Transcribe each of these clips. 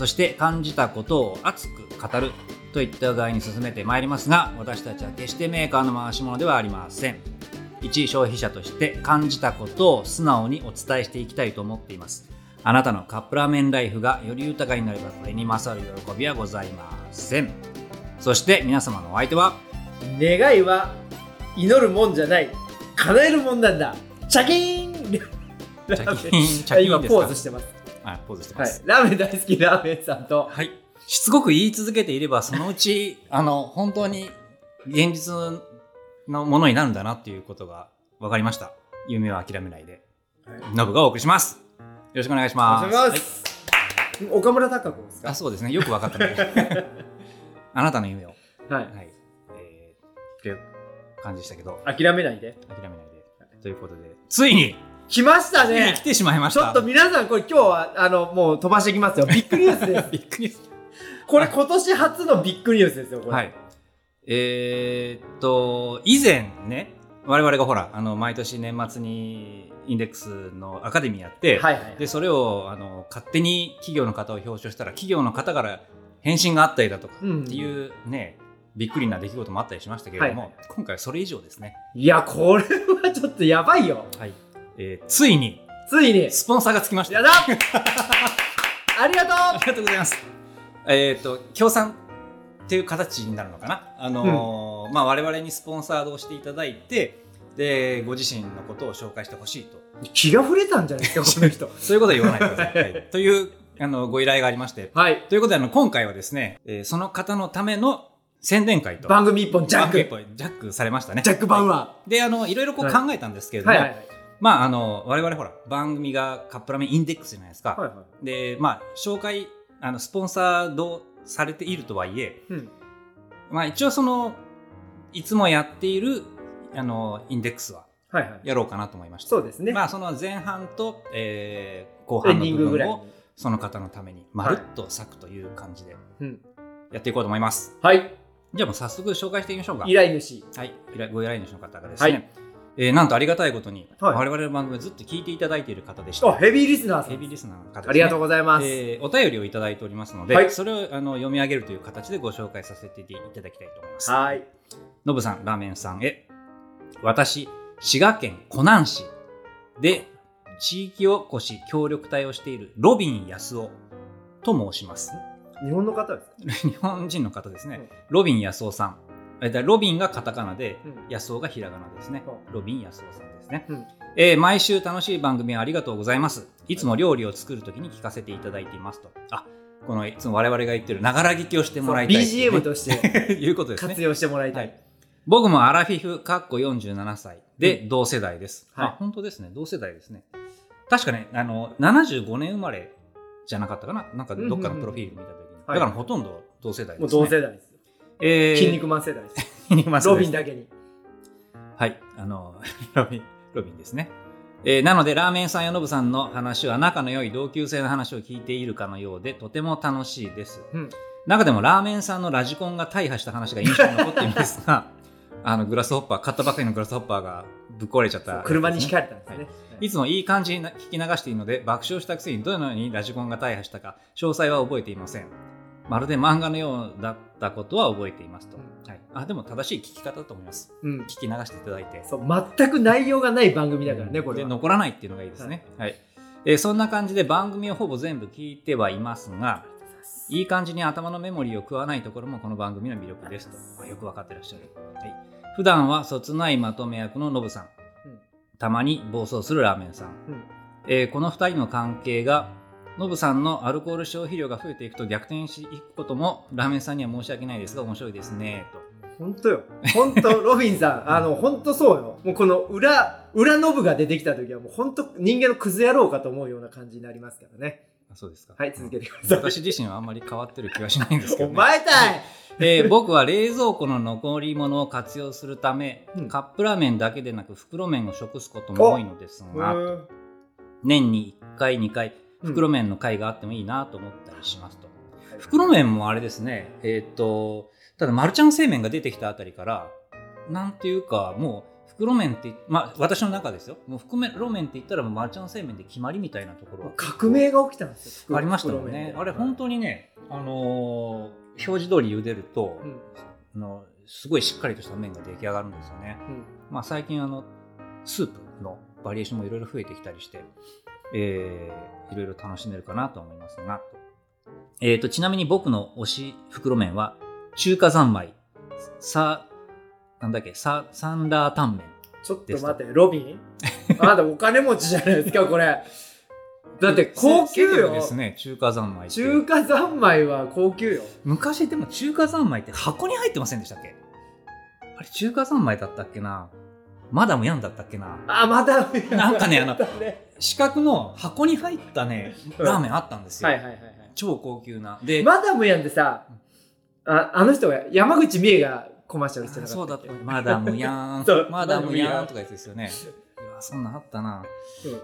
そして感じたことを熱く語るといった具合に進めてまいりますが私たちは決してメーカーの回し物ではありません。一消費者として感じたことを素直にお伝えしていきたいと思っています。あなたのカップラーメンライフがより豊かになればこれに勝る喜びはございません。そして皆様のお相手は願いは祈るもんじゃない。叶えるもんなんだ。チャキーン。チャキーンチャキーン今ですか？ポーズしてますあポーズしてます、はいラーメン大好きラーメンさんとはい。しつこく言い続けていれば、そのうち、あの、本当に現実のものになるんだなっていうことが分かりました。夢は諦めないで。ノブがお送りします。よろしくお願いしおます。願いします、岡村孝子ですはいあ、かそうですね。よく分かったね。あなたの夢を。はいはい。えー、っていう感じでしたけど、諦めないで諦めないで。ということで、ついに、来ましたね来てしまいました。ちょっと皆さんこれ今日はあのもう飛ばしていきますよ ビッグニュースですびっくりです。これ今年初のビッグニュースですよこれはい。えーっと、以前ね、我々がほら、あの、毎年年末にインデックスのアカデミーやって、はいはいで、それを、あの、勝手に企業の方を表彰したら、企業の方から返信があったりだとか、うんっていうね、びっくりな出来事もあったりしましたけれども、はい今回はそれ以上ですね。いやこれはちょっとやばいよはい。えーついに、ついにスポンサーがつきました。やだ ありがとありがとうございます。えっ、と、協賛っていう形になるのかな？あのーまあ、我々にスポンサードをしていただいて、で、ご自身のことを紹介してほしいと。う気が触れたんじゃないですかこの人 そういうことは言わないでください。はい という、あの、ご依頼がありまして。はいということで、あの、今回はですね、えーその方のための宣伝会と。番組一本ジャック一本ジャックされましたね。ジャック・バウアで、あの、いろいろこうはい考えたんですけれーども、はいはいはいまあ、あの、我々ほら、番組がカップラーメンインデックスじゃないですか。はいはい。で、まあ、紹介、あの、スポンサードされているとはいえ、うん。まあ、一応その、いつもやっている、あの、インデックスははいはい。やろうかなと思いました。そうですね。まあ、その前半と、えー後半の部分を、その方のために、まるっと咲くという感じで、うん。やっていこうと思います。はい。じゃあもう早速紹介してみましょうか。依頼主。はい、ご依頼主の方がですね、はいえーなんとありがたいことに、はい我々の番組をずっと聞いていただいている方でした。あヘビーリスナーヘビーリスナーの方です、ね。ありがとうございますえーお便りをいただいておりますので、はいそれをあの読み上げるという形でご紹介させていただきたいと思います。はいのぶさん、ラーメンさんへ。私、滋賀県湖南市で地域おこし協力隊をしているロビン安夫と申します。日本の方ですか？日本人の方ですね。うんロビン安夫さん。ロビンがカタカナで、うん安夫がひらがなですね。うロビン安夫さんですね。うんえー毎週楽しい番組ありがとうございます。いつも料理を作るときに聞かせていただいていますと。あ、このいつも我々が言ってるながら聞きをしてもらいたい、BGM として いうことですね。活用してもらいたはいい僕もアラフィフ、かっこ47歳でう同世代です。はいあ、本当ですね。同世代ですね。確かね、あの、75年生まれじゃなかったかななんかどっかのプロフィール見たときに。はいだからほとんど同世代です、ね。もう同世代ですえー、筋肉マン世代です筋肉マン世代ですロビンだけにはい、あの、ロビン、ロビンですね。えーなので、ラーメンさんやノブさんの話は仲の良い同級生の話を聞いているかのようで、とても楽しいです。うん中でも、ラーメンさんのラジコンが大破した話が印象に残っているんですが、あの、グラスホッパー、買ったばかりのグラスホッパーがぶっ壊れちゃった、車に引かれたんですねはいいつもいい感じにな聞き流しているので、爆笑したくせにどのようにラジコンが大破したか、詳細は覚えていません。まるで漫画のようだったことは覚えていますと。はい、あでも正しい聞き方だと思います。うん聞き流していただいて。そう全く内容がない番組だからねこれ残らないっていうのがいいですね。はいえーそんな感じで番組をほぼ全部聞いてはいますが、いい感じに頭のメモリーを食わないところもこの番組の魅力ですと。あよくわかってらっしゃる。はい、普段はそつないまとめ役のノブさん。うんたまに暴走するラーメンさん。うんえーこの2人の関係がノブさんのアルコール消費量が増えていくと逆転していくこともラーメンさんには申し訳ないですが面白いですねと。本当よ。本当 ロビンさんあの本当そうよ。もうこの裏裏ノブが出てきた時はもう本当人間のクズ野郎かと思うような感じになりますからね。そうですか。はい、続けてください。私自身はあんまり変わってる気はしないんですけど、おね。前たい。えー僕は冷蔵庫の残り物を活用するため、うん。カップラーメンだけでなく袋麺を食すことも多いのですが、うん。年に1回2回袋麺の回があってもいいなと思ったりしますと、袋麺もあれですね。えっ、とただマルちゃん製麺が出てきたあたりからなんていうかもう袋麺ってまあ私の中ですよ。もう袋麺って言ったらもうマルちゃん製麺で決まりみたいなところ。は革命が起きたんですよ。ありましたもんねあれ本当にねあのー表示通り茹でると、うん。あのすごいしっかりとした麺が出来上がるんですよね。うん。まあ、最近あのスープのバリエーションもいろいろ増えてきたりして、えーいろいろ楽しめるかなと思いますが、えー、とちなみに僕の推し袋麺は中華三昧。さなんだっけさサンラータンメンちょっと待って、ロビン あなたお金持ちじゃないですか、これ。だって高級よ。で。すね中華三昧中華三昧は高級よ。昔でも中華三昧って箱に入ってませんでしたっけ？あれ中華三昧だったっけな？マダムヤンだったっけな。あ、また。なんかねあの四角の箱に入ったねうん。ラーメンあったんですよ、はいはいはいはい。超高級な。で、マダムやんでさ、ああの人が山口美恵がコマーシャルしてなかったそうだった。マダムヤーンマダムヤマダムヤーンーンとかやつですよねそんなんあったな。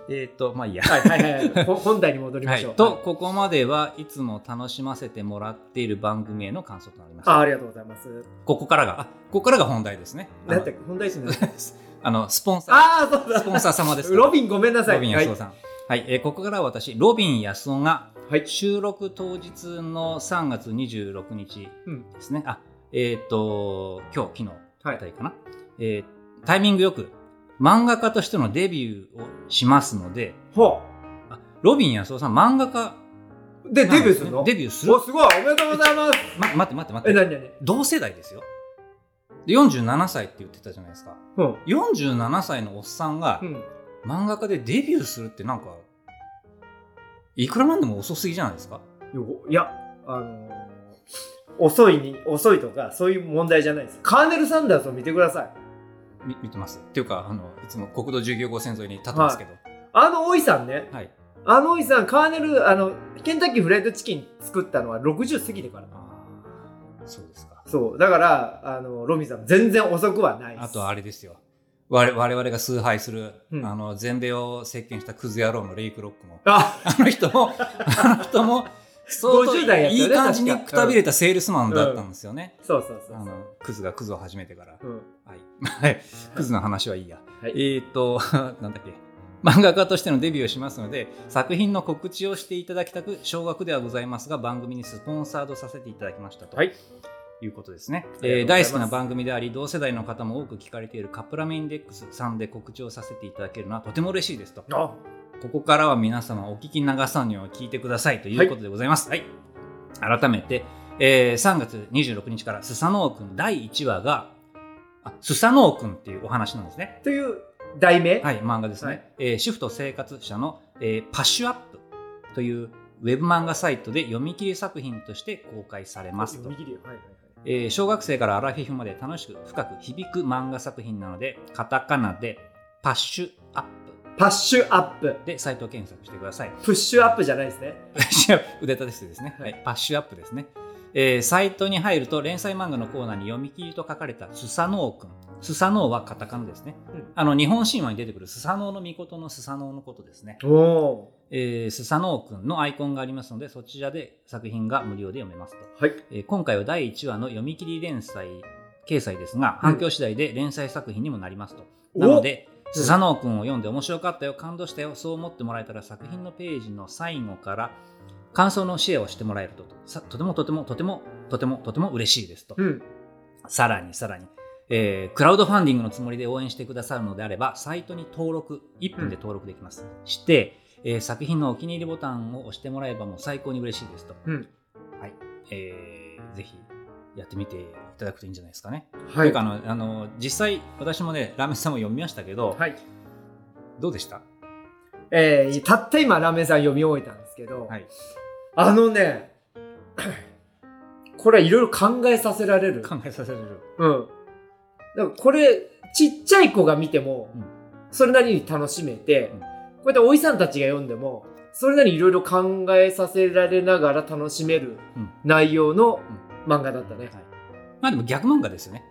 うん。えっ、とまあいいや。はいはいはい。ほ 本題に戻りまはいしょう。とここまではいつも楽しませてもらっている番組への感想となります。あありがとうございます。ここからがあここからが本題ですね。だっけ？本題ですね。あのスポンサーああ、そうだ。スポンサー様ですロビンごめんなさい。ロビン安夫さんはい、えーここからは私ロビン安夫がはい。収録当日の3月26日うん。ですね。あ、えっ、と、今日、昨日はいかな、えータイミングよく、漫画家としてのデビューをしますので、ほあロビン安夫さん、漫画家う。で、デビューするの？デビューする？お、すごい。おめでとうございます。ま、待って待って待え、って。なになに同世代ですよ。で47歳って言ってたじゃないですか。うん。47歳のおっさんがうん。漫画家でデビューするってなんか、いくらなんでも遅すぎじゃないですか？いや、あのー遅いに、遅いとか、そういう問題じゃないです。カーネル・サンダースを見てください。み見てます？っていうか、あの、いつも国道19号線沿いに立ってますけど。あのおいさんね。はい。あのおいさん、カーネル、あの、ケンタッキーフライドチキン作ったのは60過ぎてから。そうですか。そう。だから、あの、ロミさん、全然遅くはないです。あとあれですよ。我我々が崇拝する、うん。あの全米を席巻したクズ野郎のレイクロックも。あ、あの人も あの人も相当50代やったよねいい感じにくたびれたセールスマンだったんですよね、そうそうそうあのクズがクズを始めてから、うん。はい。はい、クズの話はいいや、はい。えっ、と なんだっけ。漫画家としてのデビューをしますので作品の告知をしていただきたく少額ではございますが番組にスポンサードさせていただきましたと、はいいうことですね、えー大好きな番組であり同世代の方も多く聞かれているカップラメインデックスさんで告知をさせていただけるのはとても嬉しいですとあ、ここからは皆様お聞き流さにを聞いてくださいということでございます。はい。改めて、えー3月26日からスサノオくん第1話が、あ、スサノオくんっていうお話なんですね。という題名？はい、漫画ですね。はいえー主婦と生活者の、えーパッシュアップというウェブ漫画サイトで読み切り作品として公開されますと読。み切りよはいはいえー小学生からアラフィフまで楽しく深く響く漫画作品なので、カタカナでパッシュアップ。パッシュアップ。でサイトを検索してください。プッシュアップじゃないですね。腕立て伏せですね、ははい。い、パッシュアップですね、えーサイトに入ると連載漫画のコーナーに読み切りと書かれたスサノオくん。スサノオはカタカナですね、うん。あの日本神話に出てくるスサノオの御事のスサノオのことですね、おおえースサノオくんのアイコンがありますのでそちらで作品が無料で読めますと、ー。はい。えー今回は第1話の読み切り連載掲載ですが反響次第で連載作品にもなりますと、おなので、うんスサノオくんを読んで面白かったよ、感動したよ、そう思ってもらえたら作品のページの最後から感想のシェアをしてもらえると、さとてもとてもとてもとてもとても嬉しいですと。うん。さらにさらに、えークラウドファンディングのつもりで応援してくださるのであれば、サイトに登録、1分で登録できます。して、えー作品のお気に入りボタンを押してもらえばもう最高に嬉しいですと。うん。はい。えーぜひやってみていただくといいんじゃないですかね。はい。というかあのあの実際私もねラーメンさんも読みましたけど、はい。どうでした？えー、たった今ラーメンさん読み終えたんですけど、はいあのね、これはいろいろ考えさせられる。考えさせられるうん。だからこれ、ちっちゃい子が見ても、うんそれなりに楽しめて、うんこうやっておいさんたちが読んでも、それなりにいろいろ考えさせられながら楽しめるうん内容の漫画だったね。はいまあでも逆漫画ですよね。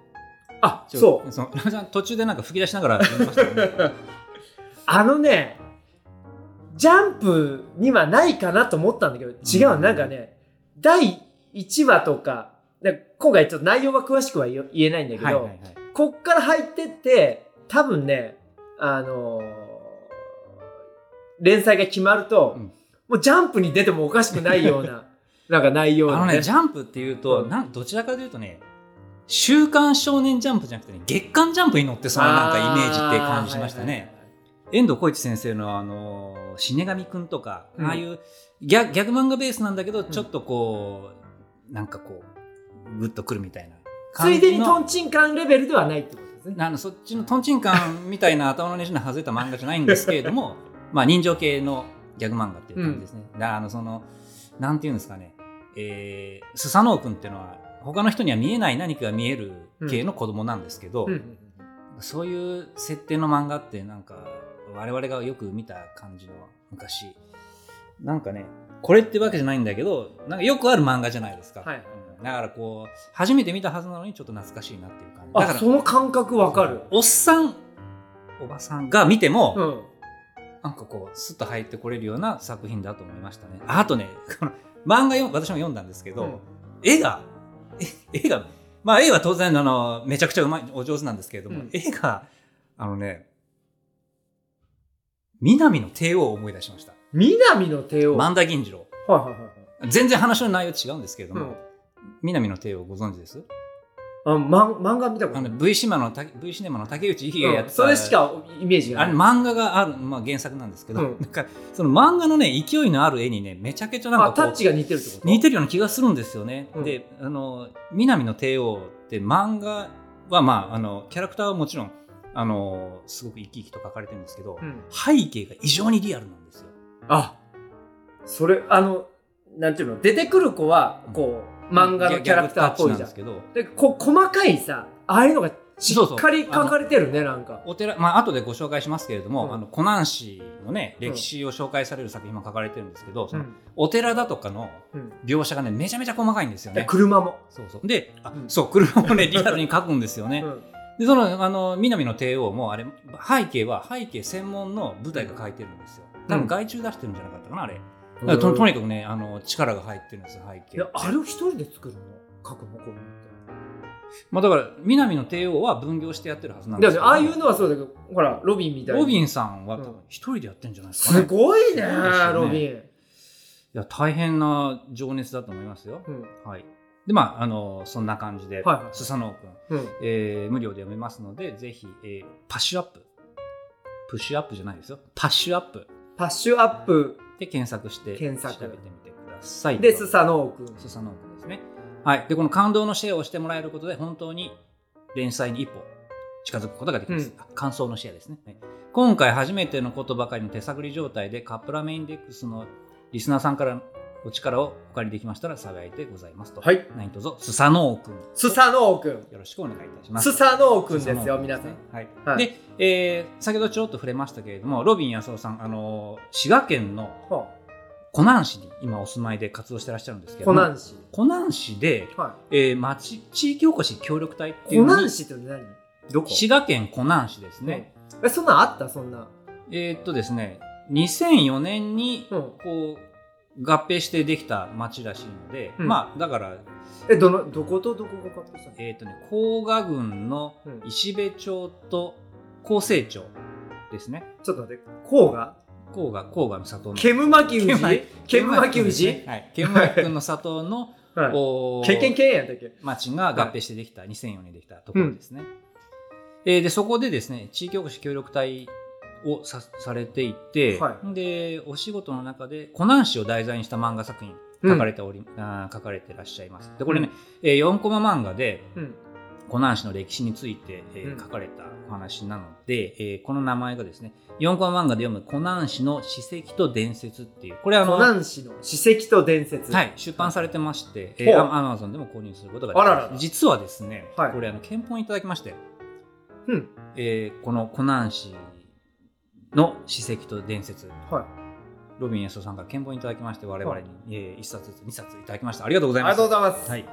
あ、そう。そのラムさん途中でなんか吹き出しながら読みましたよね。あのね、ジャンプにはないかなと思ったんだけど、違う、うんなんかね、第1話とか、で今回ちょっと内容は詳しくは言言えないんだけど、はいはいはい。こっから入ってって、多分ね、あのー連載が決まると、うん。もうジャンプに出てもおかしくないような、なんか内容だあのね、ジャンプっていうと、うん。なんどちらかというとね、週刊少年ジャンプじゃなくてね、月刊ジャンプに乗ってそうななんかイメージって感じしましたね。遠藤浩一先生のあの死神くんとか、うん。ああいうギャギャグ漫画ベースなんだけど、ん。ちょっとこう、なんあのグッとくるみたいなつ。いでにトンチンカンレベルではないってことですね。あのそっちのトンチンカンみたいな頭のネジの外れた漫画じゃないんですけれども、まあ人情系のギャグ漫画っていう感じですね。だからあのそのなんていうんですかね、えー、スサノオ君っていうのは他の人には見えない何かが見える系の子供なんですけど、うんうんそういう設定の漫画ってなんか我々がよく見た感じの昔。なんかねこれってわけじゃないんだけどなんかよくある漫画じゃないですか、はいうん。だからこう初めて見たはずなのにちょっと懐かしいなっていう感じ。だあ、からその感覚わかる。おっさんおばさんが見ても、うん。なんかこうスッと入ってこれるような作品だと思いましたね。ああとね この漫画よ私も読んだんですけど、うん。絵がえ絵がまあ絵は当然あのめちゃくちゃうまいお上手なんですけれども、うん。絵があのね南の帝王を思い出しました。南の帝王。万田銀次郎。はいはいはいはい。全然話の内容違うんですけれども、うん。南の帝王ご存知です？あ、ま、漫画見たことない。あの V シネマのた V シネマの竹内力がやってた、うんそれしかイメージがあれ。漫画がある、まあ、原作なんですけど、うんなんかその漫画のね勢いのある絵にねめちゃくちゃなんかあ、こうタッチが似てるってこと？似てるような気がするんですよね。うんであの南の帝王って漫画はまああのキャラクターはもちろんあのすごく生き生きと描かれてるんですけど、うん背景が異常にリアルなんですよ。あ、それ、あの、なんていうの、出てくる子は、こう、漫画のキャラクターっぽいじゃん。んです。けど。で、こ細かいさ、ああいうのがしっかり書かれてるね、なんか。お寺まあ後でご紹介しますけれども、うん。あの湖南市のねうん。歴史を紹介される作品も書かれてるんですけど、うん。お寺だとかのうん。描写がねめちゃめちゃ細かいんですよでね。車も。そうそう。で、あうん。そう車もねリアルに描くんですよね。うん。でそのあの南の帝王もあれ背景は背景専門の舞台が描いてるんですよ。多分外注出してるんじゃなかったかなあれ、ととにかくねあの力が入ってるんですよ背景。いや、あれを一人で作るの？書くのこういうのって。まあ、だから南の帝王は分業してやってるはずなんだですけど。ああいうのはそうだけど、ほら、ロビンみたいな。ロビンさんは多分一人でやってるんじゃないですかね、すごいね、ね。ロビン。いや大変な情熱だと思いますよ、うん。はい。でまああのそんな感じで、はいはい。スサノオ君、うん。えー無料で読めますのでぜひ、えーパッシュアップ。プッシュアップじゃないですよ。パッシュアップ。パッシュアップで検索して検索調べてみてください。でスサノオ君。スサノオ君ですね。はい。で、この感動のシェアをしてもらえることで、本当に連載に一歩近づくことができます。うんあ感想のシェアですね、はい今回初めてのことばかりの手探り状態でカップラーメンインデックスのリスナーさんからお力をお借りできましたら幸いでございますと。はい。何卒、スサノオ君。スサノオ君。よろしくお願いいたします。スサノオ君スですよ、皆さん。はい。はいで、えー先ほどちょろっと触れましたけれども、ロビン安夫さん、あのー滋賀県のは湖南市に今お住まいで活動してらっしゃるんですけあども、湖南市。湖南市で、はえー町地域おこし協力隊ってい。湖いうのに南市って何？どこ？滋賀県湖南市ですね、え、そんなんあった？そんな。えーっとですね2004年にうん。こう合併してできた町らしいので、うん。まあだからえ、どの、どことどこが合併したの？えーっとね甲賀郡のうん。石部町と高成町ですね。ちょっと待って、こうが甲賀甲賀の里の。ケムマキウジ？ケムマキウですジね。はい。ケムマキ君の里の はい。おーケンケンケンやったっけ？町が合併してできた、2004年できたところですね。えーで、そこでですね、地域おこし協力隊をさされていて、はで、お仕事の中で、湖南市を題材にした漫画作品、書かれており、あー書かれてらっしゃいます。で、これね、えー4コマ漫画で、うん。湖南市の歴史について、えーうん書かれたお話なので、えーこの名前がですね、4コマ漫画で読む湖南市の史跡と伝説っていう、これあの、の史跡と伝説。はい、出版されてまして、えー、アマゾンでも購入することができます。あららら実はですね、はいこれあの憲法いただきまして、うん。えーこの湖南市の史跡と伝説、はロビン・エストさんから見本いただきまして我々に、えー、1冊ずつ2冊いただきましたありがとうございありますがとうございます。はい、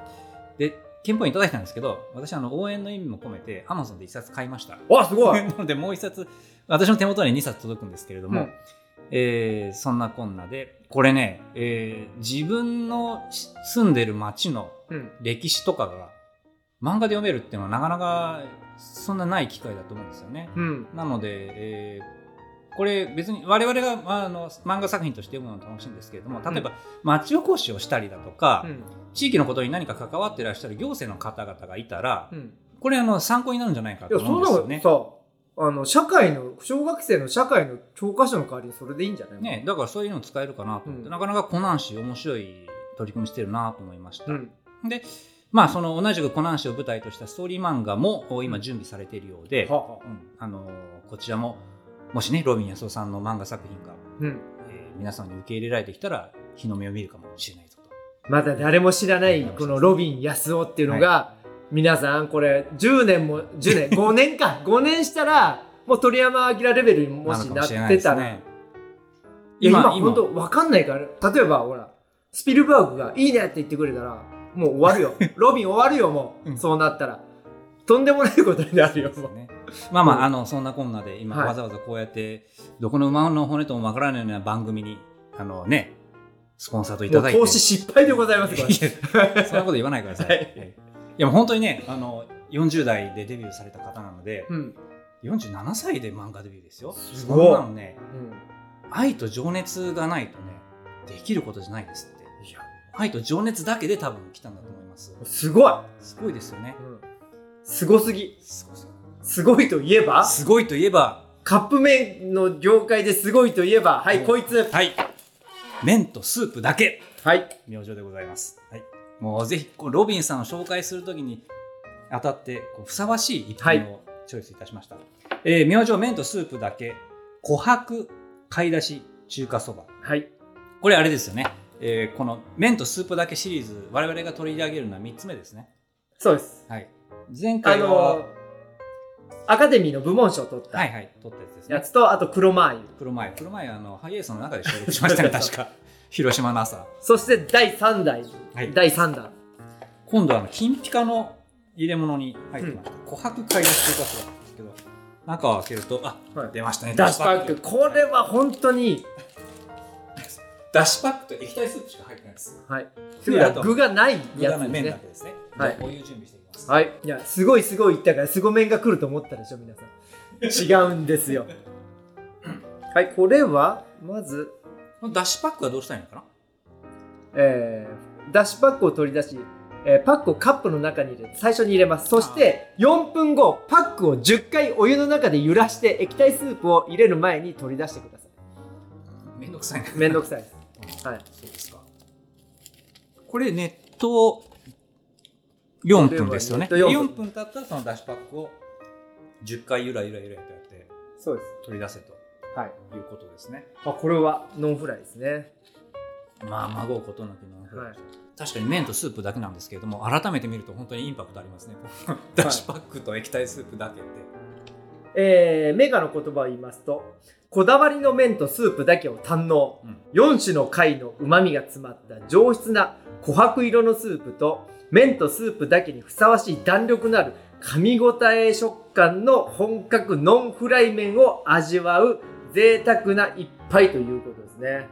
で見本いただいたんですけど私あの応援の意味も込めて Amazon で1冊買いましたわ、すごい。なのでもう1冊私の手元に2冊届くんですけれども、うんえーそんなこんなでこれね、えー自分のし住んでる町のうん。歴史とかが漫画で読めるっていうのはなかなかそんなない機会だと思うんですよね。うん。なので、えーこれ別に我々がまああの漫画作品として読むのは楽しいんですけれども例えば町おこしをしたりだとか、うん。地域のことに何か関わってらっしゃる行政の方々がいたら、うん。これあの参考になるんじゃないかと思うんんですよね。あの、社会の、小学生の社会の教科書の代わりにそれでいいんじゃないね、だからそういうの使えるかなと思って、うんなかなかコナン氏面白い取り組みしてるなと思いました。うん。で、まあその同じくコナン氏を舞台としたストーリー漫画もお今準備されているようで、うんあのーこちらももしねロビン安夫さんの漫画作品が、うん。えー皆さんに受け入れられてきたら日の目を見るかもしれないぞと。まだ誰も知らない、このロビン安夫っていうのが、皆さん、これ、10年も、10年、5年か、5年したら、もう鳥山明レベルにもしなってたら、いや、今、本当わかんないから、例えば、ほら、スピルバーグがいいねって言ってくれたら、もう終わるよ。ロビン終わるよ、もう。うんそうなったら。とんでもないことになるよ、ね。まあまあ、うんあのそんなこんなで今、はいわざわざこうやってどこの馬の骨ともわからないような番組にあのねスポンサーといただいて投資失敗でございます、これ。いやそんなこと言わないでください。はいいやもう本当にねあの40代でデビューされた方なので、うん。47歳で漫画デビューですよ。すごいそんなのね愛と情熱がないとねできることじゃないですって。いや、愛と情熱だけで多分来たんだと思います。すごい。すごいですよね。うんすごすぎ。すごいすごいといえば？すごいといえば、カップ麺の業界ですごいといえば、はい、おこいつ。はい。麺とスープだけ。はい。明星でございます。はい。もうぜひ、こうロビンさんを紹介するときにあたって、こうふさわしい一品をチョイスいたしました。えー明星麺とスープだけ、琥珀買い出し中華そば。はい。これあれですよね。えーこの麺とスープだけシリーズ、我々が取り上げるのは3つ目ですね。そうです。はい。前あ回は、の、アカデミーの部門賞を取ったはいはい、取ったやつですね。やつと、あと黒マー油。黒前。黒前、あの、ハイエースの中で収録しました ね、確か。広島の朝。そして第3弾。はい第3弾。今度はあの金ピカの入れ物に入ってました、琥珀買い出し中華そばなんですけど中を開けるとあ、はい出ましたねダッシュパック。これは本当に、ダッシュパックと液体スープしか入ってないですはい。具がないやつですね。だけですねはいお湯準備してます、はい。いや、すごいすごい言ったから、すご麺が来ると思ったでしょ、皆さん。違うんですよ。はい、これは、まず、このダッシュパックはどうしたいのかな？えー、ダッシュパックを取り出し、えーパックをカップの中に入れて最初に入れます。そして4分後パックを10回お湯の中で揺らして液体スープを入れる前に取り出してください。めんどくさいねめんどくさいです。はい。そうですか。これ熱湯4分ですよね。これは熱湯4 4分経ったらそのダッシュパックを10回ゆらゆらゆらとやってそうです。取り出せと。はい。いうことですね。あこれはノンフライですね。まあ紛うことなきノンフライはい。確かに麺とスープだけなんですけれども改めて見ると本当にインパクトありますね。ダッシュパックと液体スープだけって、えー、メーカーの言葉を言いますとこだわりの麺とスープだけを堪能うん4種の貝のうまみが詰まった上質な琥珀色のスープと麺とスープだけにふさわしい弾力のある噛み応え食感の本格ノンフライ麺を味わう贅沢な一杯ということですね。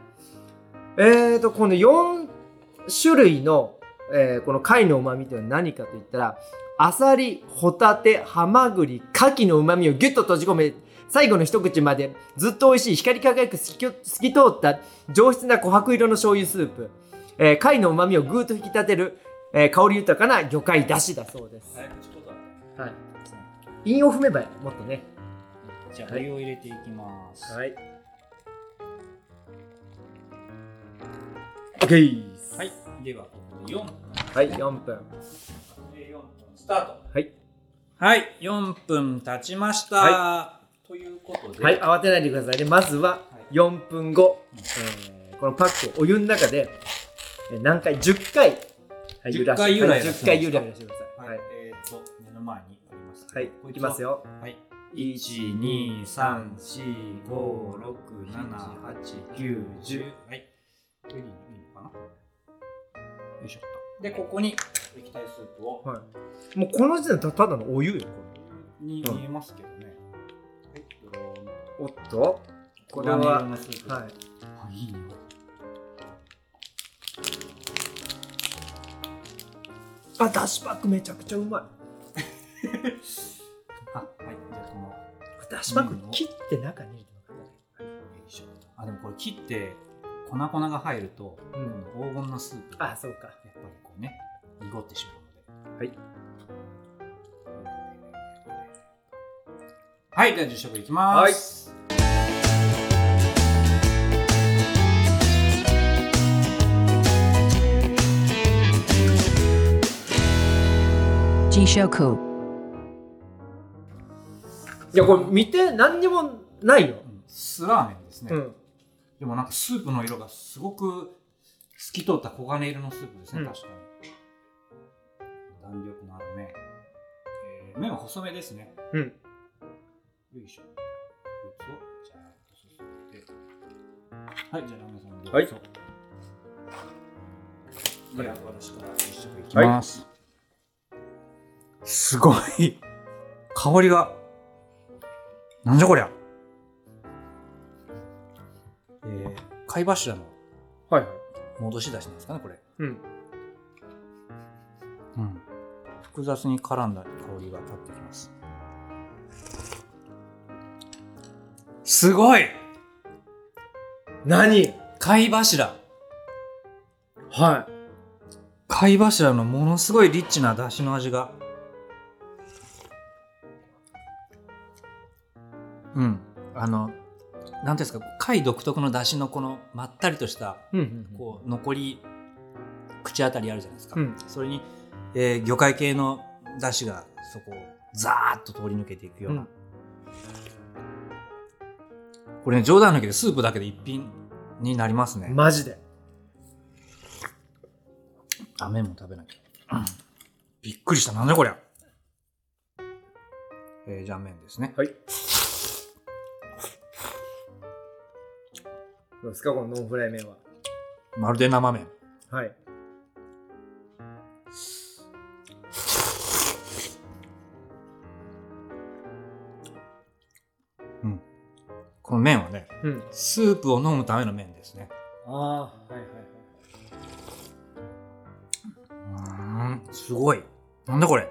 えーと、この4種類の、えーこの貝のうまみというのは何かといったら、アサリ、ホタテ、ハマグリ、牡蠣のうまみをギュッと閉じ込め、最後の一口までずっと美味しい光り輝く透き透き通った上質な琥珀色の醤油スープ、えー貝のうまみをぐーっと引き立てる、えー香り豊かな魚介だしだそうです。はい。韻を踏めばもっとね。じゃあお湯を入れていきます、はい。はい、ではここで4分はい、4分。で4分スタート。はい。はい。4分経ちました、はということで、はい、慌てないでくださいね。まずは4分後、えーこのパックをお湯の中で、えー何回 ?10 回、はい10回ゆらゆらはい10回ゆらしてくださはい。はい。えー、と目の前にありますはい、いきますよ。はい。12345678910はい。これでいいのかな？よいしょ。でここに液体スープを。はい。もうこの時点でたただのお湯よにうん見えますけどね、はい。おっと。これははい。あいい匂い。あだしパックめちゃくちゃうまい。あはい。じゃあこの。だしパック切って中に入れてあでもこれ切って粉々が入ると、うん。黄金のスープがあそうか。やっぱりこうね濁ってしまうので。はい。はいでは実食いきます。ジショクいやこれ見て何にもないよ。うん。酢ラーメンですね、うん。でもなんかスープの色がすごく透き通った黄金色のスープですね、うん。確かに弾力のある麺、えー麺は細めですね。うん。よいしょ。こいつをじゃとすすってはいじゃあラーメンさんどうぞ。はい。では私から実食いきます、すごい。香りが。なんじゃこりゃ。えー、貝柱の。はいはい。戻し出しなんですかねこれ。うん。うん複雑に絡んだ香りが立ってきます。すごい。何？貝柱。はい。貝柱のものすごいリッチな出汁の味が。うん。あのなんていうんですか貝独特の出汁のこのまったりとしたうんうんこう残り口当たりあるじゃないですか、うん。それに、えー魚介系の出汁がそこをザーッと通り抜けていくような、うんこれね冗談抜きでスープだけで一品になりますね、マジで。あ麺も食べなきゃ、うん。びっくりした。なんだこりゃ、えーじゃあ麺ですね。はい。どうですかこのノンフライ麺は。まるで生麺。はいうん。スープを飲むための麺ですね。ああはいはいはい。うーんすごい。なんだこれ。い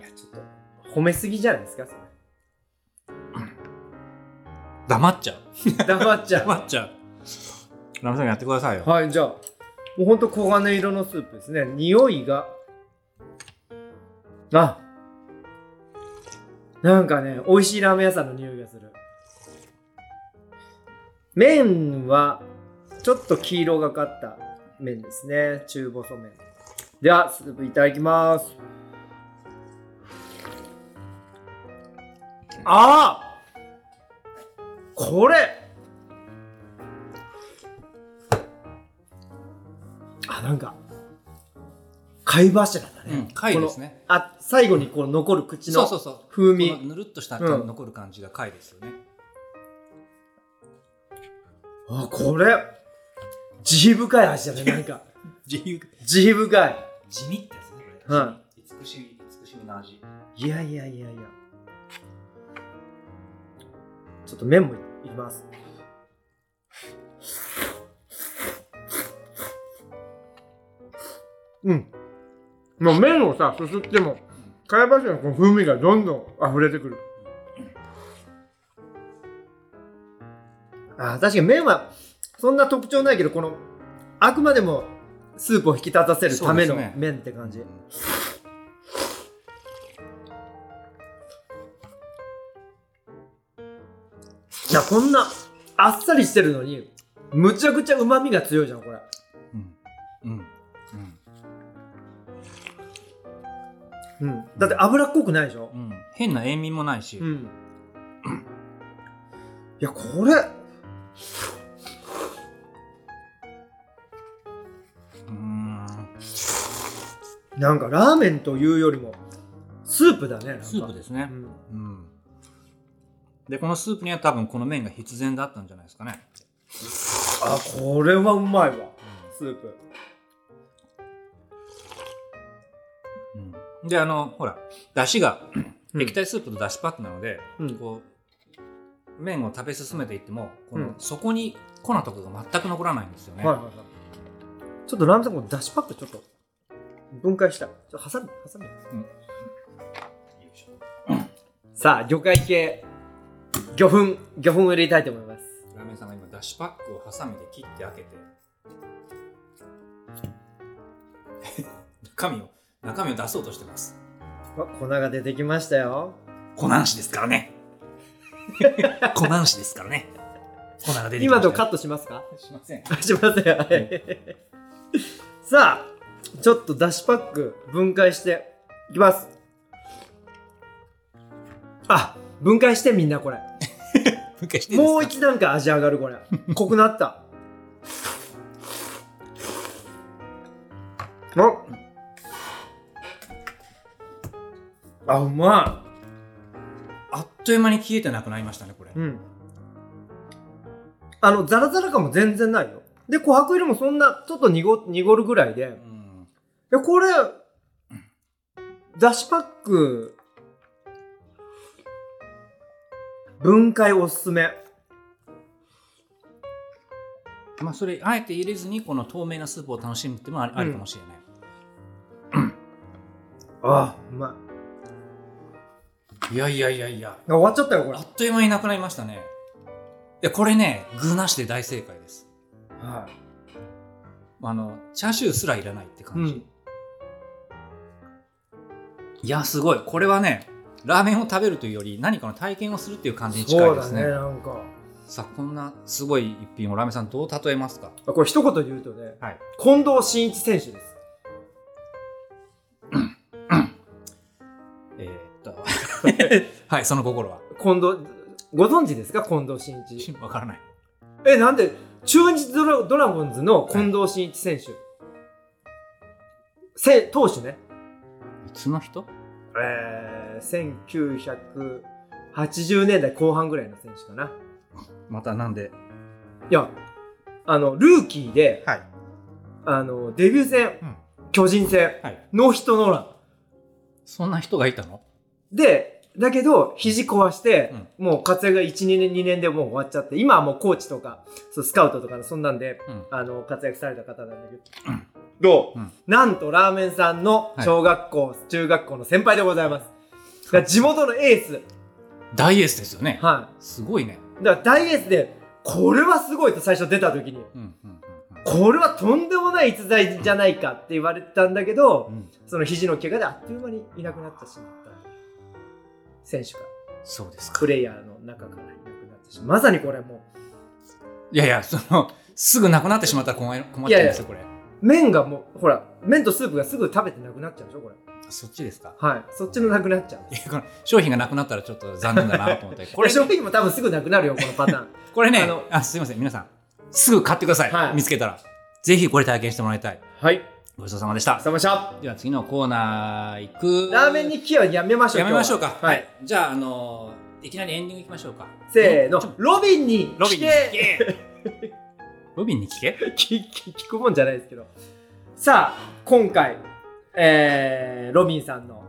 やちょっと褒めすぎじゃないですかそ黙っちゃう。れ 黙っちゃ黙っちゃう。ラムさんやってくださいよ。うはいじゃあもうほんと黄金色のスープですね。匂いが。あなんかね美味しいラーメン屋さんの匂いがする。麺はちょっと黄色がかった麺ですね。中細麺。ではスープいただきます。ああこれ！あなんか貝柱だね、うん貝ですね。あ最後にこう残る口のそうそうそう。風味。ぬるっとしたうん。残る感じが貝ですよね、あこれ慈悲深い味だねなんか。自由慈悲深い。地味ってやつねこれ、は美しい美しみの味。いやいやいやいや。ちょっと麺もいきます。うんもう麺をさすすっても貝柱のこの風味がどんどん溢れてくる。あー確かに麺はそんな特徴ないけどこのあくまでもスープを引き立たせるための麺って感じ、いやこんなあっさりしてるのにむちゃくちゃうまみが強いじゃんこれ。うん。うんうん。うんだって脂っこくないでしょ？うん。変な塩味もないし、うん。いやこれ。うーん。なんかラーメンというよりもスープだねスープですね。う。ん。うん。で、このスープには多分この麺が必然だったんじゃないですかね。あこれはうまいわ。スープで、あの、ほら、だしが、うん。液体スープとだしパックなので、うん。こう、麺を食べ進めていっても、このうん。底に粉とかが全く残らないんですよね。はいはいはい。ちょっとラーメンさんこのだしパックちょっと分解した。いちょっとハサミハサミよいしょさあ魚介系魚粉魚粉を入れたいと思います。ラーメンさんが今、だしパックをハサミで切って開けて、中身を、中身を出そうとしてます。わ粉が出てきましたよ。粉男子ですからね。粉男子ですからね。粉が出てきましたよ。今とカットしますか？しません。しません。はい さあちょっとだしパック分解していきます。あ分解してみんなこれ。分解していいですか？もう一段階味上がるこれ。濃くなった。ああうま。あっという間に消えてなくなりましたね、これ。いうん。あのザラザラ感も全然ないよで琥珀色もそんなちょっと濁濁るぐらいで。いうん。やこれだしパック分解おすすめ。まあ、それ、あえて入れずに、この透明なスープを楽しむっていうのはありありかもしれない。ああうま。いいやいやいやいや、あ終わっちゃったよこれあっという間になくなりましたね。いや、これね、具なしで大正解です。はあの、チャーシューすらいらないってい、感じ。いや、すごい。これはね、ラーメンを食べるというより、何かの体験をするっていう感じに近そだいうですね。ねなんかさあ、こんなすごい一品をラーメンさんどう例えますか？あこれ一言で言うとねはい。近藤真一選手です はい、その心は。近藤ご存知ですか？近藤真一わからない。えなんで中日ドラドラゴンズの近藤真一選手、せ投手ね。いつの人？えー、1980年代後半ぐらいの選手かな。またなんで？いやあのルーキーではい。あのデビュー戦、うん。巨人戦はい。ノーヒットノーラン。そんな人がいたの？で、だけど、肘壊して、もう活躍が1、2年、2年でもう終わっちゃって、今はもうコーチとか、そうスカウトとかのそんなんで、うん。あの、活躍された方なんだけど、どう、うんなんとラーメンさんの小学校、中学校の先輩でございます。だ地元のエース。大エースですよね。はすごいね。い。だから大エースで、これはすごいと最初出た時に、うん。うん。うんこれはとんでもない逸材じゃないかって言われてたんだけど、うん。その肘の怪我であっという間にいなくなってしまった選手が。そうですか。プレイヤーの中からいなくなってしまう。まさにこれもいやいや、その、すぐなくなってしまったら困り困っちゃうんですよ、これ。う、麺がもう、ほら、麺とスープがすぐ食べてなくなっちゃうでしょ、これ。そっちですか？はい。そっちのなくなっちゃう。いや、この商品がなくなったらちょっと残念だなと思って。これ、これ、商品も多分すぐなくなるよ、このパターン。これねあのあ、すいません、皆さん、すぐ買ってください。はい見つけたら。ぜひこれ体験してもらいたい。はい。ごちそうさまでした。さました。では次のコーナー行く。ラーメン日記はやめましょう。やめましょうか。ははい。。じゃあ、あのーいきなりエンディング行きましょうか。せーの。ロビンにロビンに聞聞けけ ロビンに聞け？聞くもんじゃないですけど。さあ、今回、えー、ロビンさんの、はい。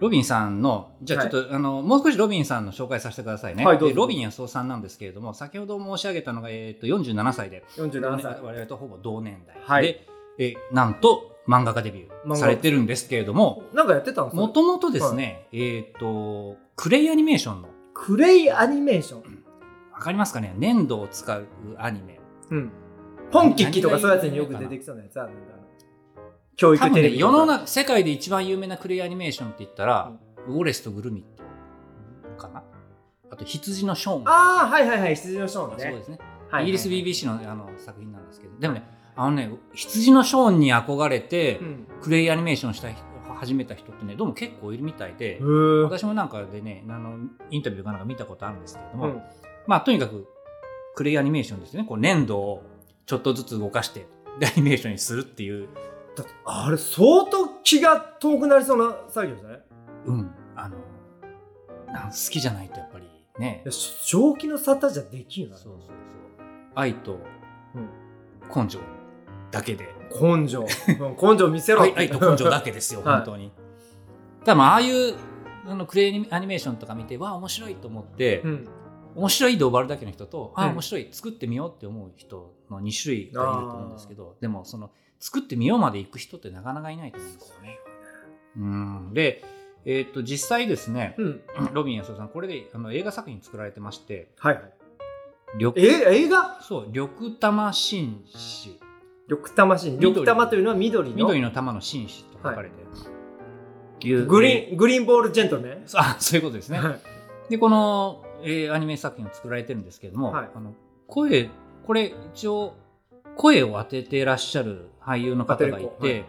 ロビンさんの、じゃあちょっと、あの、もう少しロビンさんの紹介させてくださいね。はいロビン安夫さんなんですけれども、先ほど申し上げたのが、えっ、と、47歳で、47歳。我々とほぼ同年代。はいで、えなんと、漫画家デビューされてるんですけれども、なんかやってたんですかもともとですね、えっ、と、クレイアニメーションの、クレイアニメーション。わかりますかね？粘土を使うアニメ。うん。ポンキッキとかそういうやつによく出てきそうなやつあるんだ。教育テレビとか。世の中、世界で一番有名なクレイアニメーションって言ったら、ウォレスとグルミットかな？あと、羊のショーン。ああ、はいはいはい、羊のショーンね。そうですね。はいはいイギリス BBC のあの作品なんですけど、でもね、あのね、羊のショーンに憧れて、うん。クレイアニメーションした人始めた人ってね、どうも結構いるみたいで、私もなんかでね、あの、インタビューかなんか見たことあるんですけれども、うんまあ、とにかく、クレイアニメーションですね。こう、粘土をちょっとずつ動かして、でアニメーションにするっていうあれ相当気が遠くなりそうな作業じゃない？うん。あの好きじゃないとやっぱりね。正気の沙汰じゃできんよな。そうそうそう。愛とうん。根性だけで。根性、うん根性見せろ愛愛と根性だけですよ はい。本当に、ただまあああいうあのクレイアニメーションとか見てわあ面白いと思って、うん。面白いで終わるだけの人と、あうん。あ面白い作ってみようって思う人の2種類がいると思うんですけどでもその作ってみようまで行く人ってなかなかいないと思うんですよね。うん。で、えー、と実際ですね、うん。ロビン安夫さんこれであの映画作品作られてましてはいはい。緑え映画？そう緑玉紳士。緑玉シーン緑。緑玉というのは緑の？緑の玉の紳士と書かれてグリーングリーンボールジェントルメン？あそういうことですね。はい。でこの、えーアニメ作品を作られてるんですけれども、はい。あの声これ一応声を当ててらっしゃる俳優の方がい当てる子。て、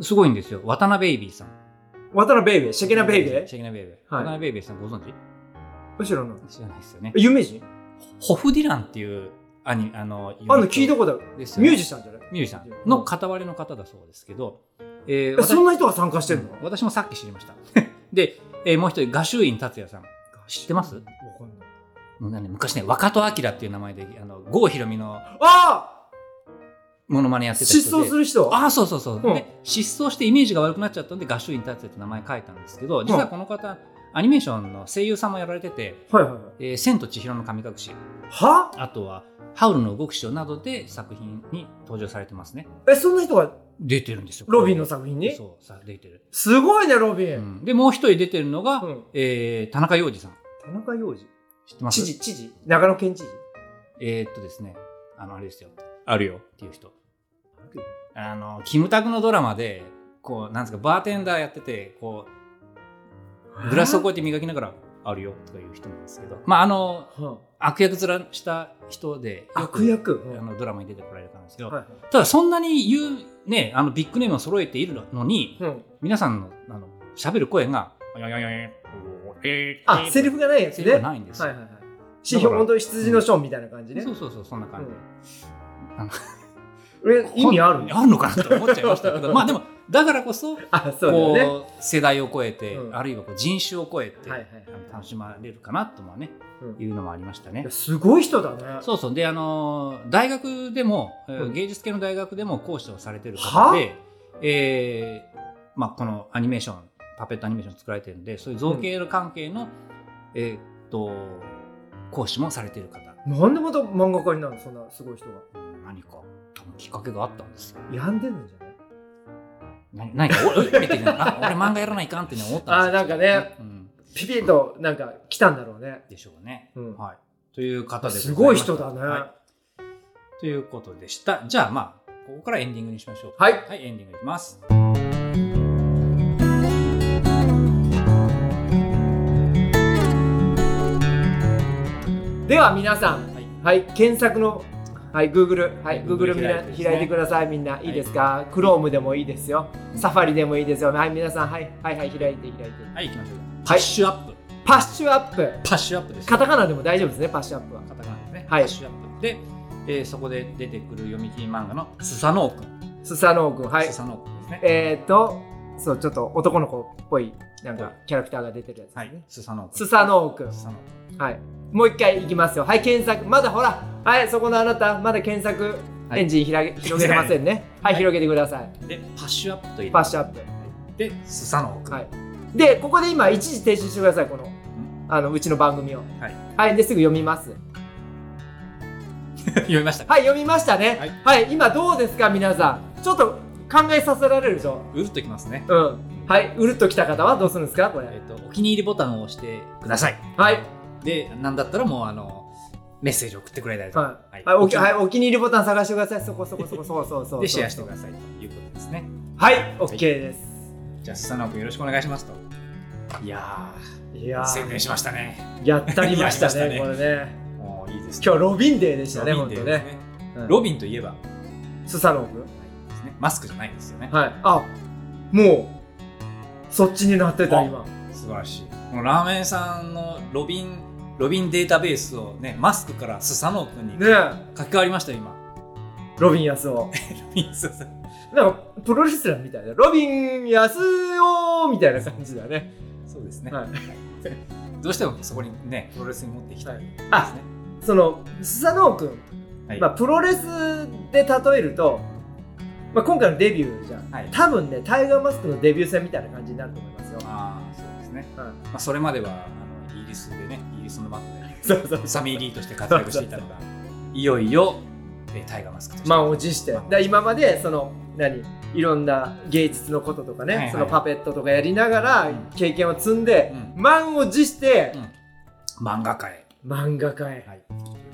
すごいんですよ。渡辺ベイビーさん。渡辺ベイベーシェケナベイベシェキナベイビ。ー、はい。渡辺ベイビーさんご存知？ー後ろの。知らないですよね。有名人？ホフディランっていうアニあのあの聞いたことある。ね。ミュージシャンじゃない？ミュージシャン。の片割れの方だそうですけど、えーえそんな人が参加してんの？私もさっき知りました。で、えーもう一人画集院達也さん。知ってます？わかんない。もうね昔ね若戸明っていう名前であの郷ひろみのあモノマネやっあてた人で。失踪する人。ああそうそうそう、うん。で失踪してイメージが悪くなっちゃったんで画集院達也って名前書いたんですけど実はこの方、アニメーションの声優さんもやられててはいはいはい「えー千と千尋の神隠し」は？あとは「ハウルの動く城」などで作品に登場されてますね。えそんな人が出てるんですよ。ロビンの作品に？そうさ出てる、すごいねロビうンん。でもう一人出てるのが、うん。えー田中洋次さん。田中洋次知ってます？知事知事？長野県知事？えーっとですね。あのあれですよ。あるよ。っていう人。あのキムタクのドラマでこうなんですかバーテンダーやっててこうグラスをこうやって磨きながらあるよとかいう人なんですけど。まああのは悪役面した人で悪役？あのドラマに出てこられたんですけど、はいはい。ただそんなに言うねあのビッグネームを揃えているのにうん。皆さんのあの喋る声が「ややややえーあセリフがないやつセリフねがないんですよ、はいはいはい本当に羊のショーンみたいな感じねそうそうそうそんな感じで、あのえ意味あるあるのかなと思っちゃいましたけどまあでもだからこそあそうねこう世代を超えて、あるいはこう人種を超えて、楽しまれるかなともね、いうのもありましたね。すごい人だねそうそうであの大学でも、芸術系の大学でも講師をされてる方で、えーまあ、このアニメーションパペットアニメーション作られてるんでそういう造形関係の、えっと講師もされてる方なんでまた漫画家になるのそんなすごい人が何かきっかけがあったんですよ。病んでるんじゃないな何かおお降りてきたあ俺漫画やらないかんって思ったんですよ。あなんかねうん、ピピッとなんか来たんだろうねでしょうね。うんはい。という方ですごい人だねはいということでした。じゃあまあここからエンディングにしましょう。はいはい、エンディングいきます。では皆さんはい。はい検索のはい Google はい Google 開いてね開いてくださいみんないいですか？Chrome でもいいですよサファリでもいいですよはい皆さんはいはいはい開いて開いてはい、行きましょう。パッシュアップ。パッシュアップパッシュアップですよ。カタカナでも大丈夫ですねパッシュアップはカタカナですね。はいパッシュアップ。で、えーそこで出てくる読み切り漫画のスサノオくん。スサノオ君はいスサノオくんですね。えーっとそうちょっと男の子っぽいなんかキャラクターが出てるやつですはいね、スサノオくん。スサノオ君スサノオくん。はいもう一回いきますよ。はい検索。まだほら。はいそこのあなたまだ検索。はい。エンジンひらげ広げ てませんね。はい、はい広げてください。で、パッシュアップという。パッシュアップ。で、スサノオくん。はい。でここで今一時停止してくださいこのあのうちの番組を。はい。はいですぐ読みます。読みましたか？はい読みましたね。ははいい、今どうですか皆さん？ちょっと考えさせられるでしょ？うるっときますね。うん。はいうるっときた方はどうするんですかこれ？えっと、お気に入りボタンを押してください。はいで、なんだったらもう、あの、メッセージ送ってくれたりとか。はい、はい、おきはい、お気に入りボタン探してください。そこそこそこそうそうそうで、シェアしてくださいと。いうことですね。はい OK です、じゃあ、スサノオくんよろしくお願いしますと。いやー、いやー。宣伝しましたね。やったりましたね ね。これね。もういいですね。今日ロビンデーでしたねロ本当ねビンデーですね。うん。ロビンといえば、スサノオ君ですねマスクじゃないんですよね。はい。あもうそっちになってたあ今。素晴らしい。ラーメンさんのロビン、ロビンデータベースをね、マスクからスサノオくんにね書き換わりましたよ、今。ロビン安夫いいそうそうなんかプロレスラーみたいな。ロビン安夫みたいな感じだね。そうですね、はい。どうしてもそこにねプロレスに持っていきたいですね、あそのスサノオ君、はい。まあ、プロレスで例えると、まあ、今回のデビューじゃん、はい。多分ねタイガーマスクのデビュー戦みたいな感じになると思いますよ、ああそうですね、うんまあ、それまではリスでねイギリスのマットそうそうでサミー・リーとして活躍していたのがいよいよえータイガーマスクとして。満を持して。だ今までその何？いろんな芸術のこととかね、はいはい。そのパペットとかやりながらうん。経験を積んで、う満を持して漫画家へ、漫画家へ、はい、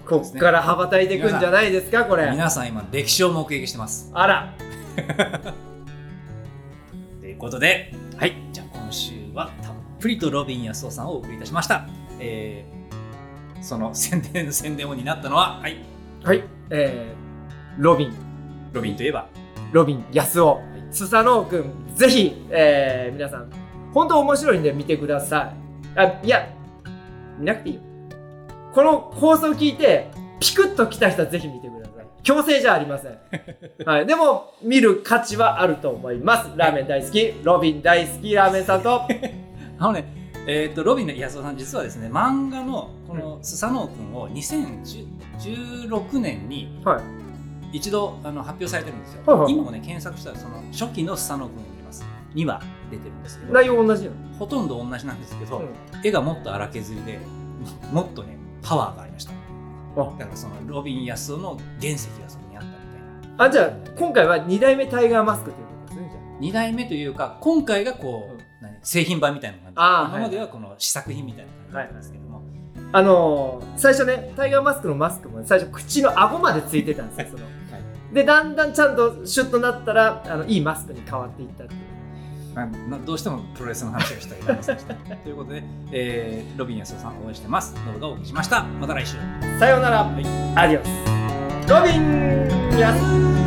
こっから羽ばたいていくんじゃないですかこれ。皆さん今歴史を目撃してます。あら。ということではい。じゃあ今週はたっぷりとロビン安夫さんをお送りいたしました。えー、その宣伝宣伝を担ったのははい。はい。えー、ロビン。ロビンといえば。ロビン安尾スサノオくんぜひ、えー、皆さん本当面白いんで見てください。あいや見なくていいよ。この放送聞いてピクッと来た人はぜひ見てください。強制じゃありません、はい、でも見る価値はあると思います。ラーメン大好きロビン大好きラーメンさんと あのねえー、とロビンの安尾さん実はですね漫画のこのスサノオ君を2016年にはい。一度あの発表されてるんですよ、はいはい。今もね検索したらその初期のスサノオ君が見れます。2話出てるんですけど内容同じなの、ほとんど同じなんですけど、うん。絵がもっと荒削りでもっとねパワーがありました。あ。だからそのロビン安尾の原石がそこにあったみたいな。あじゃあ今回は2代目タイガーマスクということですねじゃあ。2代目というか今回がこう、製品版みたいな感じ。今まではこの試作品みたいな感じなんですけども、あのー最初ねタイガーマスクのマスクも最初口の顎までついてたんですよその。でだんだんちゃんとシュッとなったらあのいいマスクに変わっていったっていう。どうしてもプロレスの話をしたいとした。ということで、えーロビン安尾さん応援してます。ノブがお送りしました。また来週。さようなら、アディオス。ロビンやす